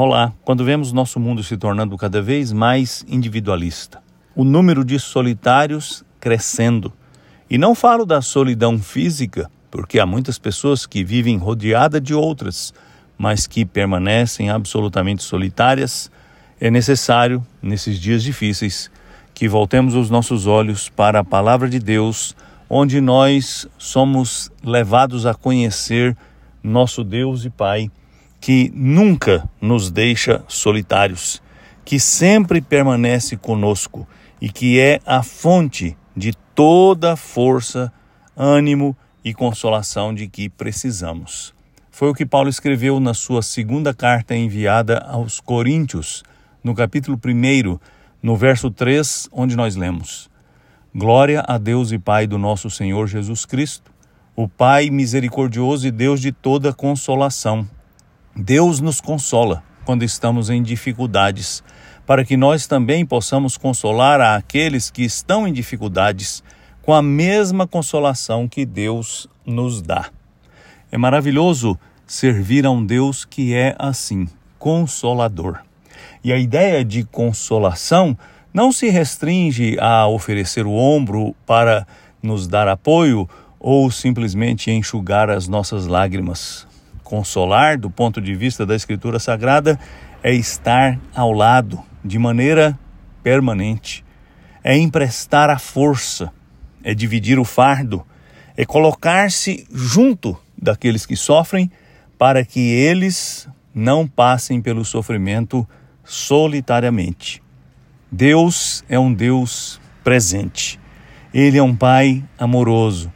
Olá, quando vemos nosso mundo se tornando cada vez mais individualista, o número de solitários crescendo. E não falo da solidão física, porque há muitas pessoas que vivem rodeadas de outras, mas que permanecem absolutamente solitárias, é necessário, nesses dias difíceis, que voltemos os nossos olhos para a palavra de Deus, onde nós somos levados a conhecer nosso Deus e Pai que nunca nos deixa solitários, que sempre permanece conosco e que é a fonte de toda força, ânimo e consolação de que precisamos. Foi o que Paulo escreveu na sua segunda carta enviada aos Coríntios, no capítulo 1, no verso 3, onde nós lemos: Glória a Deus e Pai do nosso Senhor Jesus Cristo, o Pai misericordioso e Deus de toda consolação Deus nos consola quando estamos em dificuldades, para que nós também possamos consolar aqueles que estão em dificuldades com a mesma consolação que Deus nos dá. É maravilhoso servir a um Deus que é assim, consolador. E a ideia de consolação não se restringe a oferecer o ombro para nos dar apoio ou simplesmente enxugar as nossas lágrimas. Consolar, do ponto de vista da Escritura Sagrada, é estar ao lado de maneira permanente, é emprestar a força, é dividir o fardo, é colocar-se junto daqueles que sofrem para que eles não passem pelo sofrimento solitariamente. Deus é um Deus presente. Ele é um Pai amoroso.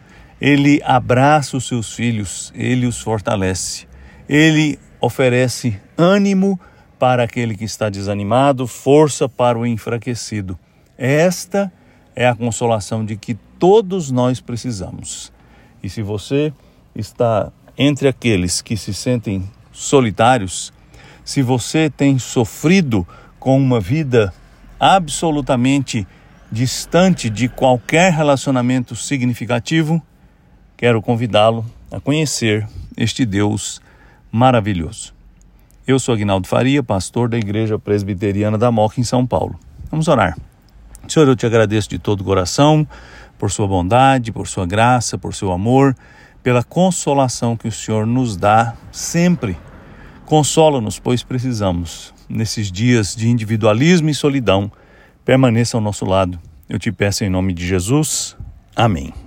Ele abraça os seus filhos, ele os fortalece. Ele oferece ânimo para aquele que está desanimado, força para o enfraquecido. Esta é a consolação de que todos nós precisamos. E se você está entre aqueles que se sentem solitários, se você tem sofrido com uma vida absolutamente distante de qualquer relacionamento significativo, quero convidá-lo a conhecer este Deus maravilhoso. Eu sou Agnaldo Faria, pastor da Igreja Presbiteriana da Moca, em São Paulo. Vamos orar. Senhor, eu te agradeço de todo o coração por sua bondade, por sua graça, por seu amor, pela consolação que o Senhor nos dá sempre. Consola-nos, pois precisamos. Nesses dias de individualismo e solidão, permaneça ao nosso lado. Eu te peço em nome de Jesus. Amém.